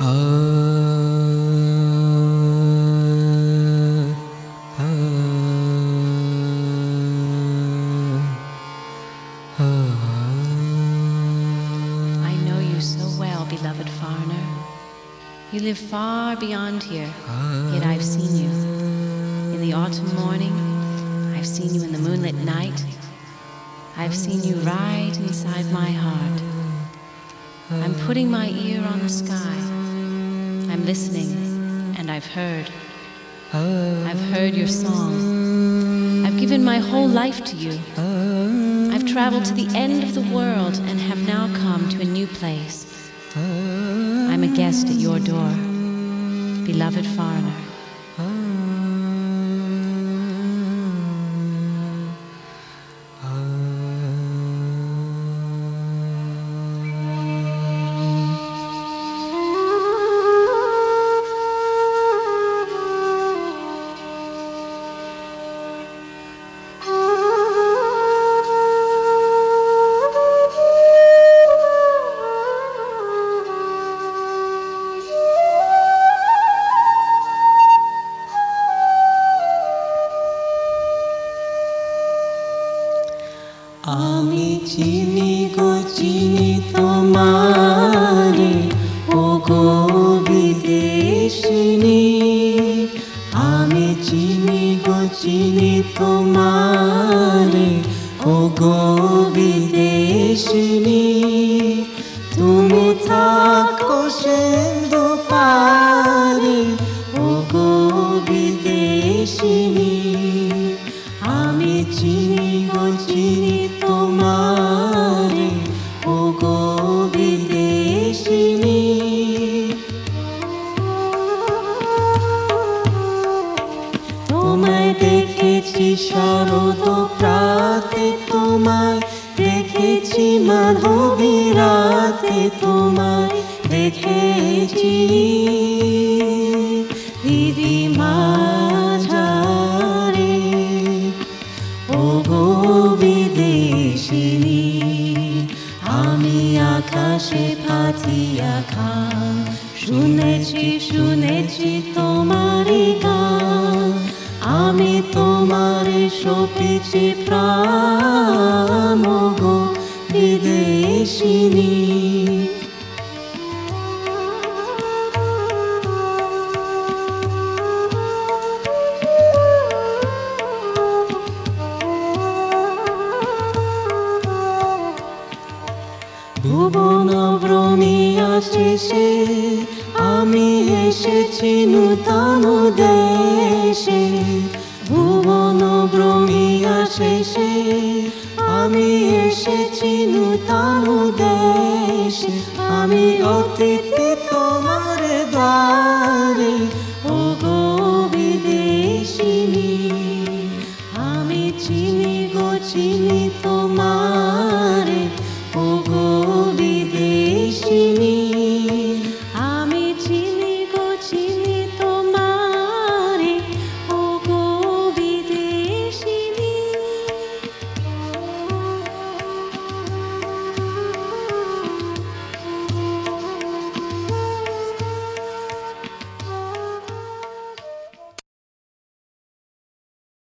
I know you so well, beloved foreigner. You live far beyond here, yet I've seen you. In the autumn morning, I've seen you in the moonlit night. I've seen you right inside my heart. I'm putting my ear on the sky. I'm listening, and I've heard. Oh. I've heard your song. I've given my whole life to you. Oh. I've traveled to the end of the world and have now come to a new place. Oh. I'm a guest at your door, beloved foreigner. আমি চিনি গো, চিনি তোমার। ও গো আমি চিনি গো, চিনি তোমার। ও গো বিদেশিনী দেখেছি প্রাতে তোমায়, দেখেছি মাধবী রাতে তোমায়, দেখেছি দিদি মাঝারে। ও গো আমি আকাশে পাতিয়া খা শুনেছি শুনেছি তোমারই সপিছি প্রাণ গো বিদেশিনী। ভুবন ভ্রমিয়া শেষে আমি এসেছি নূতন দেশে। ভুবন ভ্রমিয়া শেষে আমি এসেছি নূতন দেশ আমি অতীতে তোমার দ্বারে ও গো বিদেশিনী। আমি চিনি গো, চিনি তোমার